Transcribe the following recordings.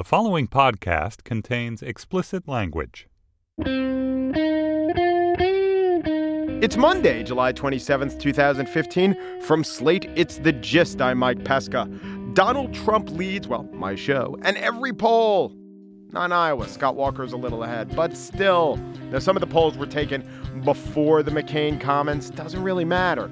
The following podcast contains explicit language. It's Monday, July 27th, 2015. From Slate, it's The Gist. I'm Mike Pesca. Donald Trump leads, well, my show, and every poll. Not in Iowa. Scott Walker's a little ahead, but still. Now, some of the polls were taken before the McCain comments. Doesn't really matter.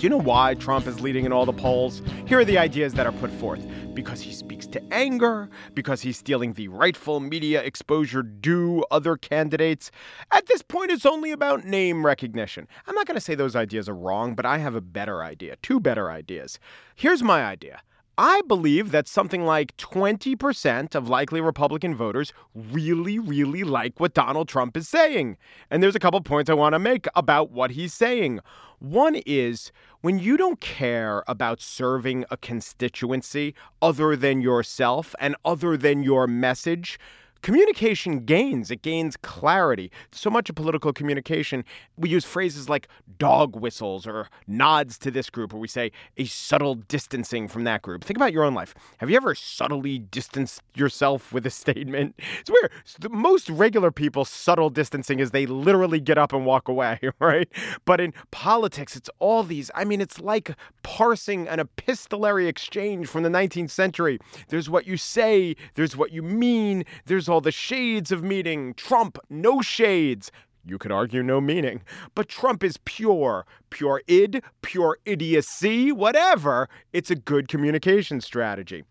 Do you know why Trump is leading in all the polls? Here are the ideas that are put forth. Because he speaks to anger, because he's stealing the rightful media exposure due other candidates. At this point, it's only about name recognition. I'm not going to say those ideas are wrong, but I have a better idea, two better ideas. Here's my idea. I believe that something like 20% of likely Republican voters really, really like what Donald Trump is saying. And there's a couple points I want to make about what he's saying. One is when you don't care about serving a constituency other than yourself and other than your message, communication gains. It gains clarity. So much of political communication, we use phrases like dog whistles or nods to this group, or we say a subtle distancing from that group. Think about your own life. Have you ever subtly distanced yourself with a statement? It's weird. The most regular people, subtle distancing is they literally get up and walk away, right? But in politics, it's all these. I mean, it's like parsing an epistolary exchange from the 19th century. There's what you say, there's what you mean, there's all the shades of meaning. Trump, no shades. You could argue no meaning. But Trump is pure, pure id, pure idiocy, whatever. It's a good communication strategy.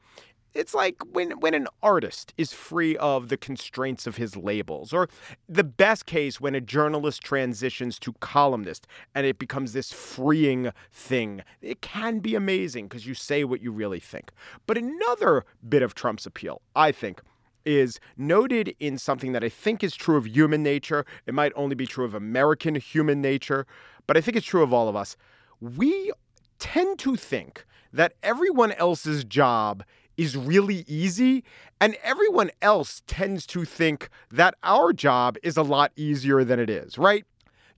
It's like when, when an artist is free of the constraints of his labels, or the best case when a journalist transitions to columnist and it becomes this freeing thing. It can be amazing because you say what you really think. But another bit of Trump's appeal, I think, is noted in something that I think is true of human nature. It might only be true of American human nature, but I think it's true of all of us. We tend to think that everyone else's job is really easy, and everyone else tends to think that our job is a lot easier than it is, right?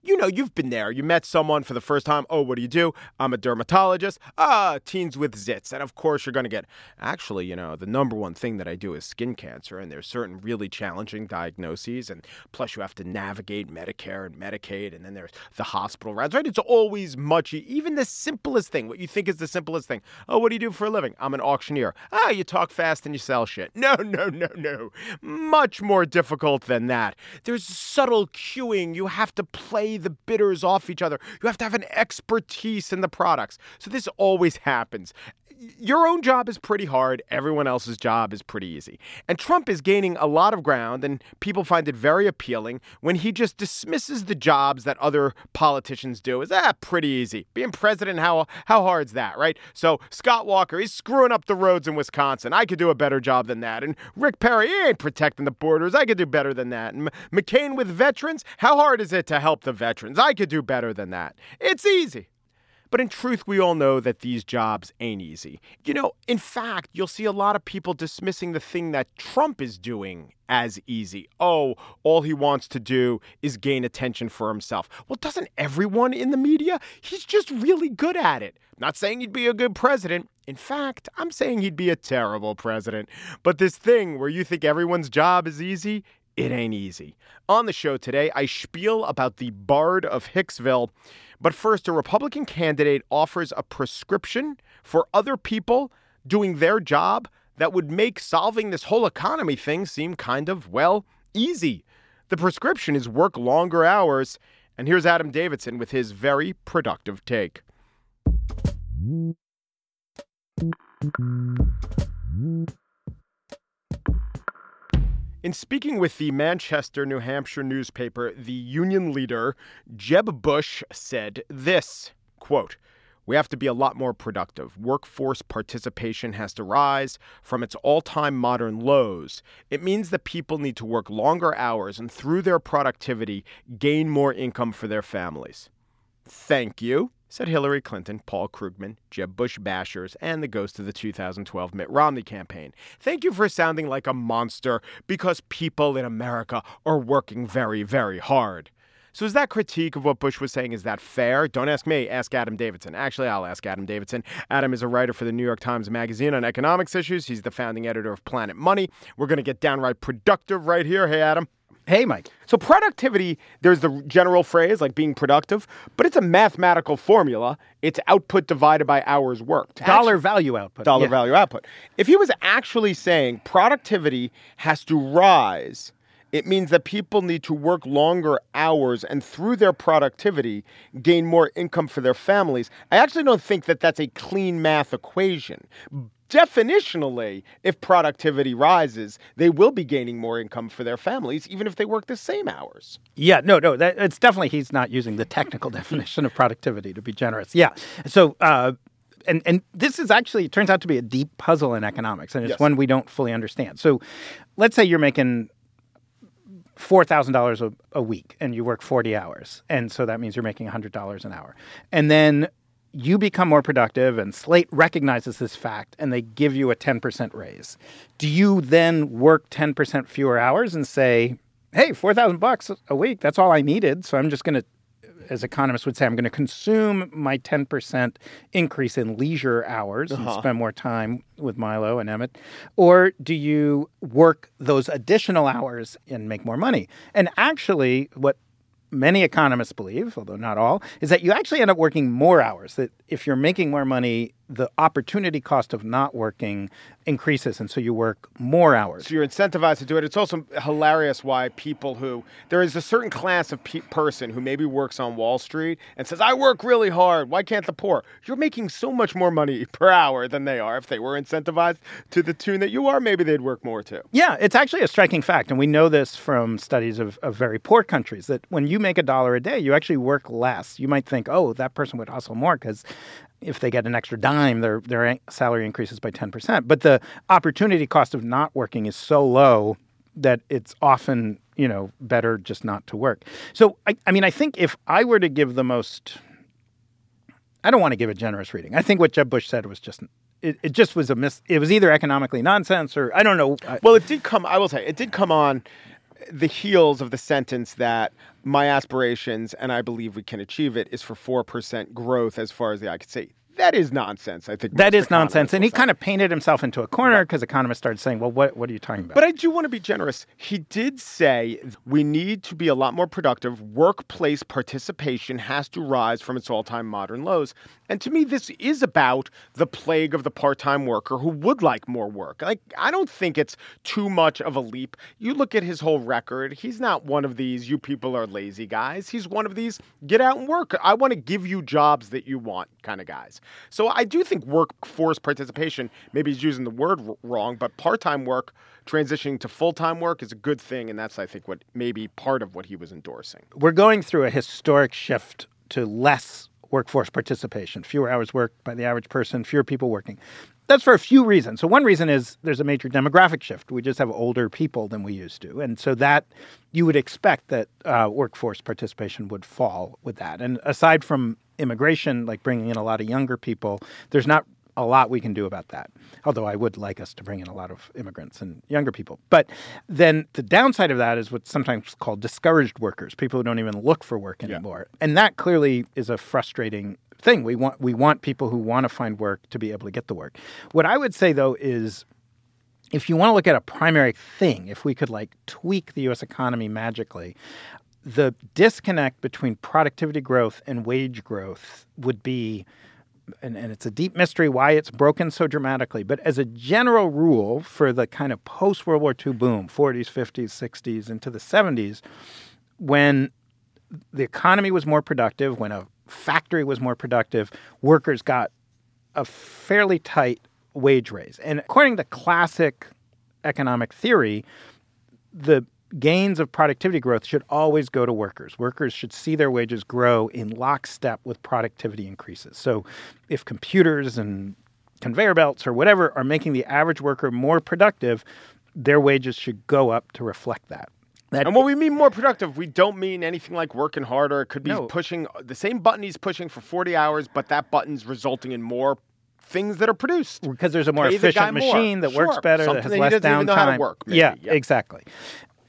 You know, you've been there. You met someone for the first time. Oh, what do you do? I'm a dermatologist. Ah, teens with zits. And of course, you're going to get, actually, you know, the number one thing that I do is skin cancer. And there's certain really challenging diagnoses. And plus, you have to navigate Medicare and Medicaid. And then there's the hospital rounds, right? It's always much, even the simplest thing, what you think is the simplest thing. Oh, what do you do for a living? I'm an auctioneer. Ah, you talk fast and you sell shit. No, no, no, no. Much more difficult than that. There's subtle cueing. You have to play the bidders off each other. You have to have an expertise in the products. So this always happens. Your own job is pretty hard. Everyone else's job is pretty easy. And Trump is gaining a lot of ground, and people find it very appealing when he just dismisses the jobs that other politicians do as ah, pretty easy. Being president, how how hard's that, right? So Scott Walker, he's screwing up the roads in Wisconsin. I could do a better job than that. And Rick Perry, he ain't protecting the borders. I could do better than that. And McCain with veterans, how hard is it to help the veterans? I could do better than that. It's easy. But in truth, we all know that these jobs ain't easy. You know, in fact, you'll see a lot of people dismissing the thing that Trump is doing as easy. Oh, all he wants to do is gain attention for himself. Well, doesn't everyone in the media? He's just really good at it. not saying he'd be a good president. In fact, I'm saying he'd be a terrible president. But this thing where you think everyone's job is easy, it ain't easy. On the show today, I spiel about the Bard of Hicksville. But first, a Republican candidate offers a prescription for other people doing their job that would make solving this whole economy thing seem kind of, well, easy. The prescription is work longer hours. And here's Adam Davidson with his very productive take. In speaking with the Manchester, New Hampshire newspaper, the union leader, Jeb Bush, said this quote, we have to be a lot more productive. Workforce participation has to rise from its all time modern lows. It means that people need to work longer hours and, through their productivity, gain more income for their families. Thank you said Hillary Clinton, Paul Krugman, Jeb Bush bashers, and the ghost of the 2012 Mitt Romney campaign. Thank you for sounding like a monster because people in America are working very, very hard. So is that critique of what Bush was saying, is that fair? Don't ask me, ask Adam Davidson. Actually, I'll ask Adam Davidson. Adam is a writer for the New York Times Magazine on economics issues. He's the founding editor of Planet Money. We're going to get downright productive right here. Hey, Adam. Hey, Mike. So, productivity, there's the general phrase like being productive, but it's a mathematical formula. It's output divided by hours worked. Dollar value output. Dollar Yeah. value output. If he was actually saying productivity has to rise, it means that people need to work longer hours and through their productivity gain more income for their families. I actually don't think that that's a clean math equation. Definitionally, if productivity rises, they will be gaining more income for their families, even if they work the same hours. Yeah, no, no. That, it's definitely he's not using the technical definition of productivity to be generous. Yeah. So, uh, and and this is actually it turns out to be a deep puzzle in economics, and it's Yes. one we don't fully understand. So, let's say you're making four thousand dollars a week, and you work forty hours, and so that means you're making hundred dollars an hour, and then you become more productive and Slate recognizes this fact and they give you a 10% raise. Do you then work 10% fewer hours and say, "Hey, 4,000 bucks a week, that's all I needed, so I'm just going to as economists would say, I'm going to consume my 10% increase in leisure hours and uh-huh. spend more time with Milo and Emmett? Or do you work those additional hours and make more money? And actually, what many economists believe, although not all, is that you actually end up working more hours. That if you're making more money, the opportunity cost of not working increases, and so you work more hours. So you're incentivized to do it. It's also hilarious why people who there is a certain class of pe- person who maybe works on Wall Street and says, "I work really hard. Why can't the poor?" You're making so much more money per hour than they are. If they were incentivized to the tune that you are, maybe they'd work more too. Yeah, it's actually a striking fact, and we know this from studies of, of very poor countries that when you make a dollar a day, you actually work less. You might think, oh, that person would hustle more because if they get an extra dime, their their salary increases by ten percent. But the opportunity cost of not working is so low that it's often you know better just not to work. So I, I mean, I think if I were to give the most I don't want to give a generous reading. I think what Jeb Bush said was just it, it just was a mis. It was either economically nonsense or I don't know. Well, it did come. I will say it did come on the heels of the sentence that my aspirations, and I believe we can achieve it, is for four percent growth as far as the eye can see. That is nonsense. I think That is nonsense. And he kind of painted himself into a corner because economists started saying, well, what, what are you talking about? But I do want to be generous. He did say we need to be a lot more productive. Workplace participation has to rise from its all time modern lows. And to me, this is about the plague of the part time worker who would like more work. Like, I don't think it's too much of a leap. You look at his whole record, he's not one of these, you people are lazy guys. He's one of these, get out and work. I want to give you jobs that you want kind of guys. So I do think workforce participation, maybe he's using the word wrong, but part time work transitioning to full time work is a good thing. And that's, I think, what maybe part of what he was endorsing. We're going through a historic shift to less workforce participation, fewer hours worked by the average person, fewer people working. That's for a few reasons. So, one reason is there's a major demographic shift. We just have older people than we used to. And so, that you would expect that uh, workforce participation would fall with that. And aside from immigration, like bringing in a lot of younger people, there's not a lot we can do about that. Although I would like us to bring in a lot of immigrants and younger people. But then the downside of that is what's sometimes called discouraged workers, people who don't even look for work anymore. And that clearly is a frustrating thing. We want we want people who want to find work to be able to get the work. What I would say though is if you want to look at a primary thing, if we could like tweak the US economy magically, the disconnect between productivity growth and wage growth would be and, and it's a deep mystery why it's broken so dramatically. But as a general rule for the kind of post World War II boom, 40s, 50s, 60s, into the 70s, when the economy was more productive, when a factory was more productive, workers got a fairly tight wage raise. And according to classic economic theory, the gains of productivity growth should always go to workers. Workers should see their wages grow in lockstep with productivity increases. So if computers and conveyor belts or whatever are making the average worker more productive, their wages should go up to reflect that. That And when we mean more productive, we don't mean anything like working harder. It could be No. pushing uh, the same button he's pushing for 40 hours, but that button's resulting in more things that are produced. because there's a more Pay efficient more. machine that Sure. works better, Something that has that less downtime. even know how to work. Yeah, Yeah. exactly.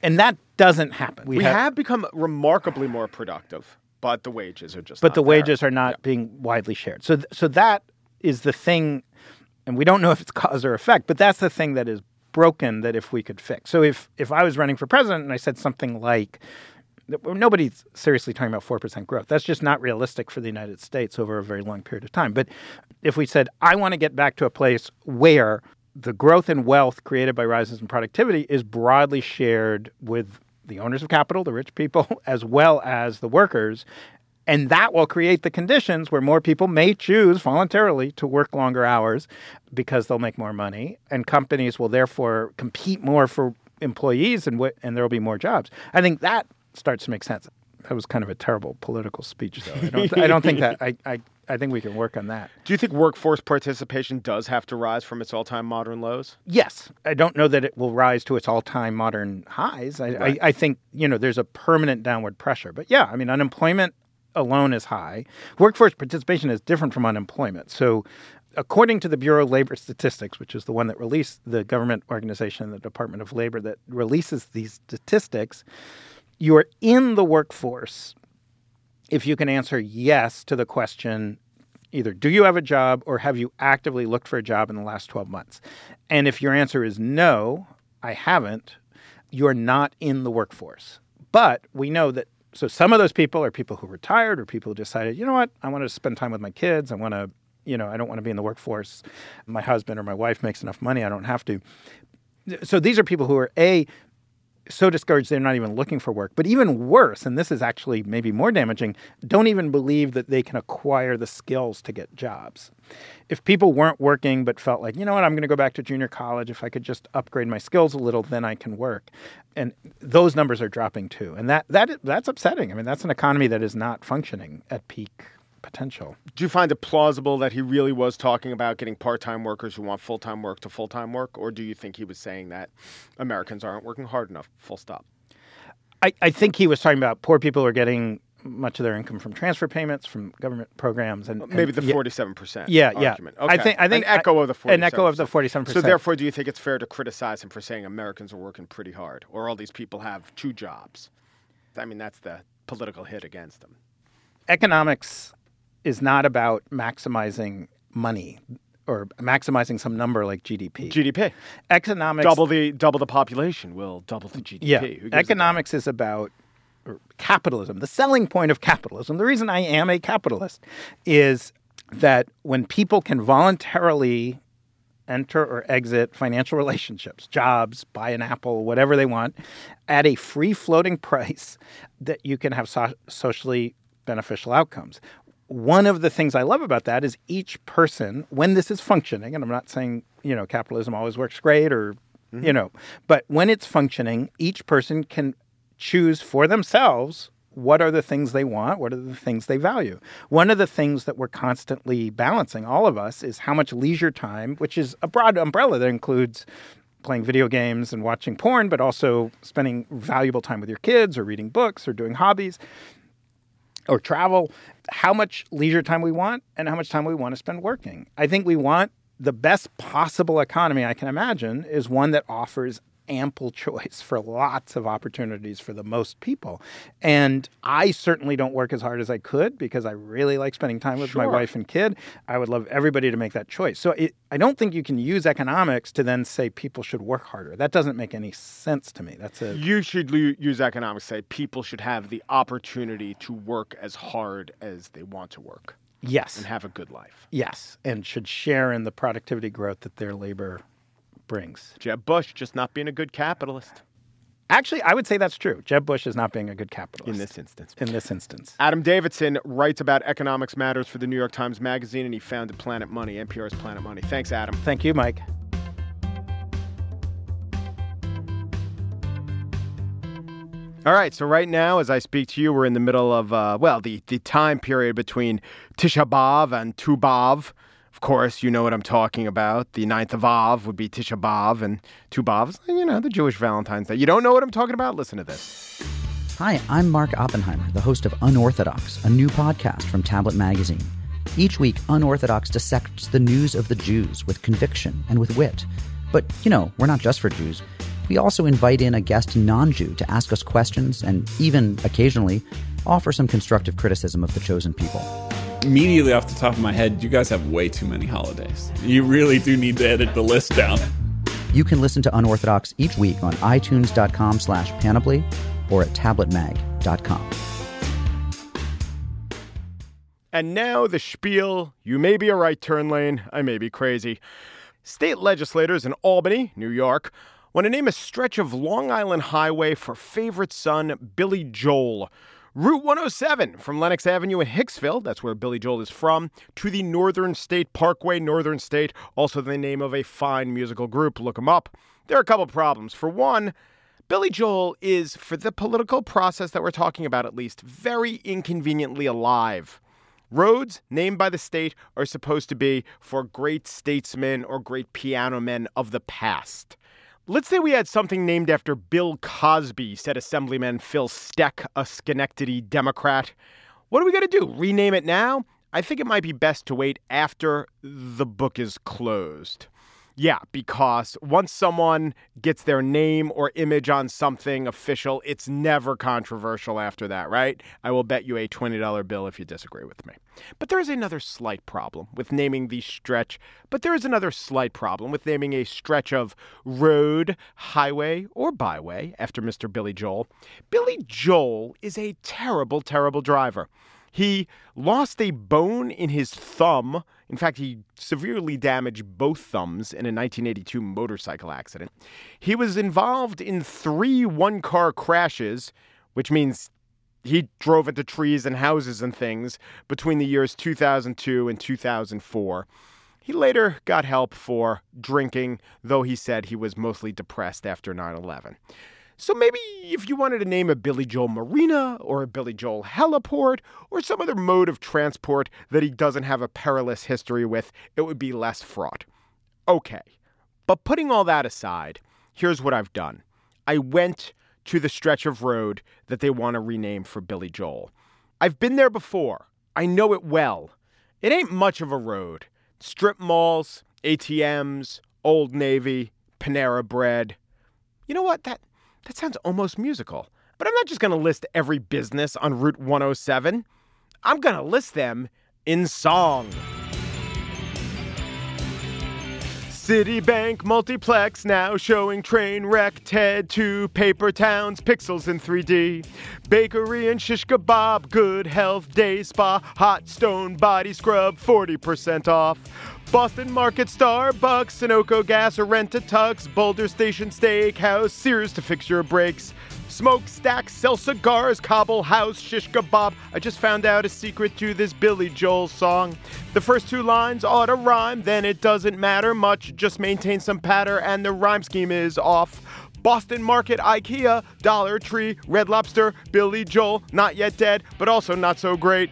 And that doesn't happen. We, have, become remarkably more productive, but the wages are just. but not the there. wages are not being widely shared. So, th- so that is the thing, and we don't know if it's cause or effect, but that's the thing that is broken. That if we could fix. So, if if I was running for president and I said something like, nobody's seriously talking about four percent growth. That's just not realistic for the United States over a very long period of time. But if we said, I want to get back to a place where the growth and wealth created by rises in productivity is broadly shared with the owners of capital, the rich people, as well as the workers. And that will create the conditions where more people may choose voluntarily to work longer hours because they'll make more money. And companies will therefore compete more for employees and, and there will be more jobs. I think that starts to make sense. That was kind of a terrible political speech, though. I don't, I don't think that, I, I, I think we can work on that. Do you think workforce participation does have to rise from its all-time modern lows? Yes, I don't know that it will rise to its all-time modern highs. I, Right. I, I think you know there's a permanent downward pressure. But yeah, I mean unemployment alone is high. Workforce participation is different from unemployment. So, according to the Bureau of Labor Statistics, which is the one that released the government organization, the Department of Labor, that releases these statistics, you are in the workforce if you can answer yes to the question either do you have a job or have you actively looked for a job in the last 12 months? And if your answer is no, I haven't, you're not in the workforce. But we know that so some of those people are people who retired or people who decided, you know what, I want to spend time with my kids. I want to, you know, I don't want to be in the workforce. My husband or my wife makes enough money, I don't have to. So these are people who are A, so discouraged they're not even looking for work. But even worse, and this is actually maybe more damaging, don't even believe that they can acquire the skills to get jobs. If people weren't working but felt like, you know what, I'm going to go back to junior college, if I could just upgrade my skills a little, then I can work. And those numbers are dropping too. And that, that that's upsetting. I mean, that's an economy that is not functioning at peak potential. Do you find it plausible that he really was talking about getting part-time workers who want full-time work to full-time work, or do you think he was saying that Americans aren't working hard enough? Full stop. I, I think he was talking about poor people who are getting much of their income from transfer payments, from government programs, and Maybe and- the forty-seven percent. Yeah, yeah. Argument. I think- I think- an echo of the 47%. an echo of the 47%. So therefore, do you think it's fair to criticize him for saying Americans are working pretty hard, or all these people have two jobs? I mean, that's the political hit against them. economics is not about maximizing money or maximizing some number like GDP. GDP economics double the double the population will double the GDP. Yeah, Who gives a damn? economics is about capitalism. The selling point of capitalism. The reason I am a capitalist is that when people can voluntarily enter or exit financial relationships, jobs, buy an apple, whatever they want, at a free floating price, that you can have so- socially beneficial outcomes. One of the things I love about that is each person, when this is functioning, and I'm not saying, you know, capitalism always works great or, you mm-hmm. know, but when it's functioning, each person can choose for themselves what are the things they want, what are the things they value. One of the things that we're constantly balancing, all of us, is how much leisure time, which is a broad umbrella that includes playing video games and watching porn, but also spending valuable time with your kids or reading books or doing hobbies or travel, how much leisure time we want and how much time we want to spend working. I think we want the best possible economy I can imagine is one that offers ample choice for lots of opportunities for the most people. And I certainly don't work as hard as I could because I really like spending time with my wife and kid. I would love everybody to make that choice. So it, I don't think you can use economics to then say people should work harder. That doesn't make any sense to me. That's a You should use economics. to Say people should have the opportunity to work as hard as they want to work yes. and have a good life. Yes, and should share in the productivity growth that their labor brings. Jeb Bush just not being a good capitalist Actually, I would say that's true. Jeb Bush is not being a good capitalist in this instance. in this instance. Adam Davidson writes about economics matters for the New York Times Magazine, and he founded Planet Money, NPR's Planet Money. Thanks, Adam. Thank you, Mike. All right, so right now, as I speak to you, we're in the middle of, uh, well, the, the time period between Tisha B'Av and Tu B'Av. Of course, you know what I'm talking about. The ninth of Av would be Tisha B'Av, and Tu B'Av is, you know, the Jewish Valentine's Day. You don't know what I'm talking about? Listen to this. Hi, I'm Mark Oppenheimer, the host of Unorthodox, a new podcast from Tablet Magazine. Each week, Unorthodox dissects the news of the Jews with conviction and with wit. But, you know, we're not just for Jews. We also invite in a guest non Jew to ask us questions and even occasionally offer some constructive criticism of the chosen people. Immediately off the top of my head, you guys have way too many holidays. You really do need to edit the list down. You can listen to Unorthodox each week on itunes.com slash panoply or at tabletmag.com. And now the spiel. You may be a right turn lane, I may be crazy. State legislators in Albany, New York, want to name a stretch of Long Island Highway for favorite son Billy Joel. Route 107 from Lenox Avenue in Hicksville, that's where Billy Joel is from, to the Northern State Parkway, Northern State, also the name of a fine musical group. Look them up. There are a couple problems. For one, Billy Joel is, for the political process that we're talking about at least, very inconveniently alive. Roads named by the state are supposed to be for great statesmen or great piano men of the past. Let's say we had something named after Bill Cosby, said Assemblyman Phil Steck, a Schenectady Democrat. What are we going to do? Rename it now? I think it might be best to wait after the book is closed. Yeah, because once someone gets their name or image on something official, it's never controversial after that, right? I will bet you a $20 bill if you disagree with me. But there is another slight problem with naming the stretch, but there is another slight problem with naming a stretch of road, highway, or byway after Mr. Billy Joel. Billy Joel is a terrible, terrible driver. He lost a bone in his thumb. In fact, he severely damaged both thumbs in a 1982 motorcycle accident. He was involved in three one car crashes, which means he drove into trees and houses and things between the years 2002 and 2004. He later got help for drinking, though he said he was mostly depressed after 9 11. So maybe if you wanted to name a Billy Joel Marina or a Billy Joel heliport or some other mode of transport that he doesn't have a perilous history with, it would be less fraught. Okay. But putting all that aside, here's what I've done. I went to the stretch of road that they want to rename for Billy Joel. I've been there before. I know it well. It ain't much of a road. Strip malls, ATMs, Old Navy, Panera Bread. You know what? That that sounds almost musical. But I'm not just going to list every business on Route 107. I'm going to list them in song. Citibank Multiplex now showing train wreck Ted 2 Paper Towns, Pixels in 3D. Bakery and Shish Kebab, Good Health Day Spa, Hot Stone Body Scrub, 40% off. Boston Market, Starbucks, Sunoco Gas, or Rent a Tux, Boulder Station Steakhouse, Sears to fix your brakes. Smokestack, sell cigars, Cobble House, Shish Kebab. I just found out a secret to this Billy Joel song. The first two lines ought to rhyme, then it doesn't matter much. Just maintain some patter, and the rhyme scheme is off. Boston Market, IKEA, Dollar Tree, Red Lobster, Billy Joel, not yet dead, but also not so great.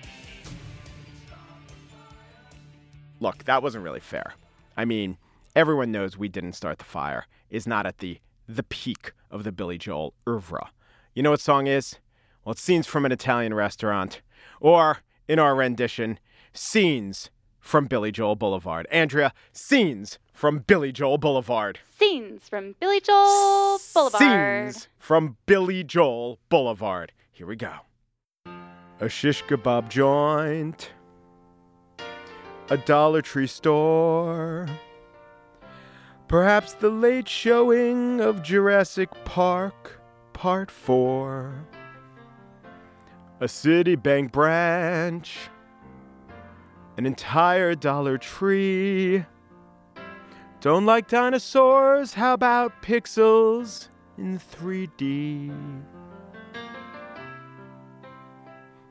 Look, that wasn't really fair. I mean, everyone knows we didn't start the fire. Is not at the the peak of the Billy Joel oeuvre. You know what song is? Well, it's Scenes from an Italian Restaurant, or in our rendition, Scenes from Billy Joel Boulevard. Andrea, Scenes from Billy Joel Boulevard. Scenes from Billy Joel Boulevard. Scenes from Billy Joel Boulevard. Here we go. A shish kebab joint, a Dollar Tree store. Perhaps the late showing of Jurassic Park, Part 4. A Citibank branch, an entire Dollar Tree. Don't like dinosaurs? How about pixels in 3D?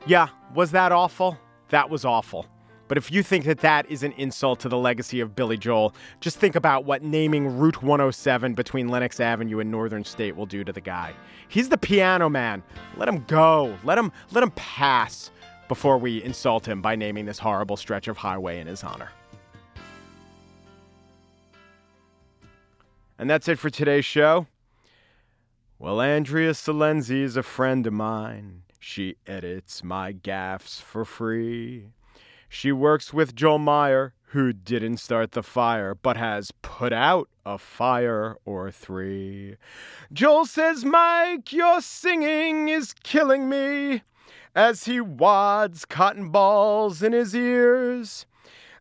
Yeah, was that awful? That was awful. But if you think that that is an insult to the legacy of Billy Joel, just think about what naming Route 107 between Lenox Avenue and Northern State will do to the guy. He's the piano man. Let him go. Let him let him pass before we insult him by naming this horrible stretch of highway in his honor. And that's it for today's show. Well, Andrea Silenzi is a friend of mine. She edits my gaffes for free. She works with Joel Meyer, who didn't start the fire, but has put out a fire or three. Joel says, Mike, your singing is killing me as he wads cotton balls in his ears.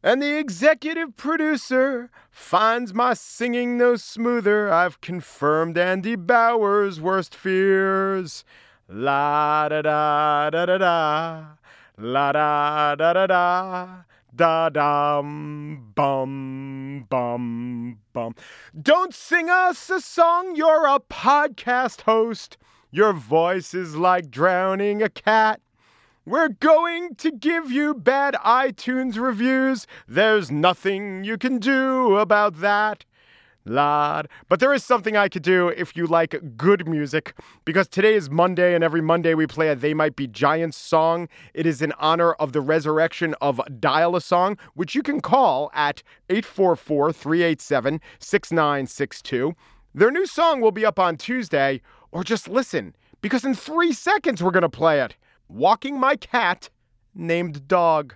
And the executive producer finds my singing no smoother. I've confirmed Andy Bowers' worst fears. La da da da da da. La da da da da. Da dum bum bum bum. Don't sing us a song, you're a podcast host. Your voice is like drowning a cat. We're going to give you bad iTunes reviews. There's nothing you can do about that. Lad. But there is something I could do if you like good music, because today is Monday, and every Monday we play a They Might Be Giants song. It is in honor of the resurrection of Dial a Song, which you can call at 844 387 6962. Their new song will be up on Tuesday, or just listen, because in three seconds we're going to play it. Walking My Cat Named Dog.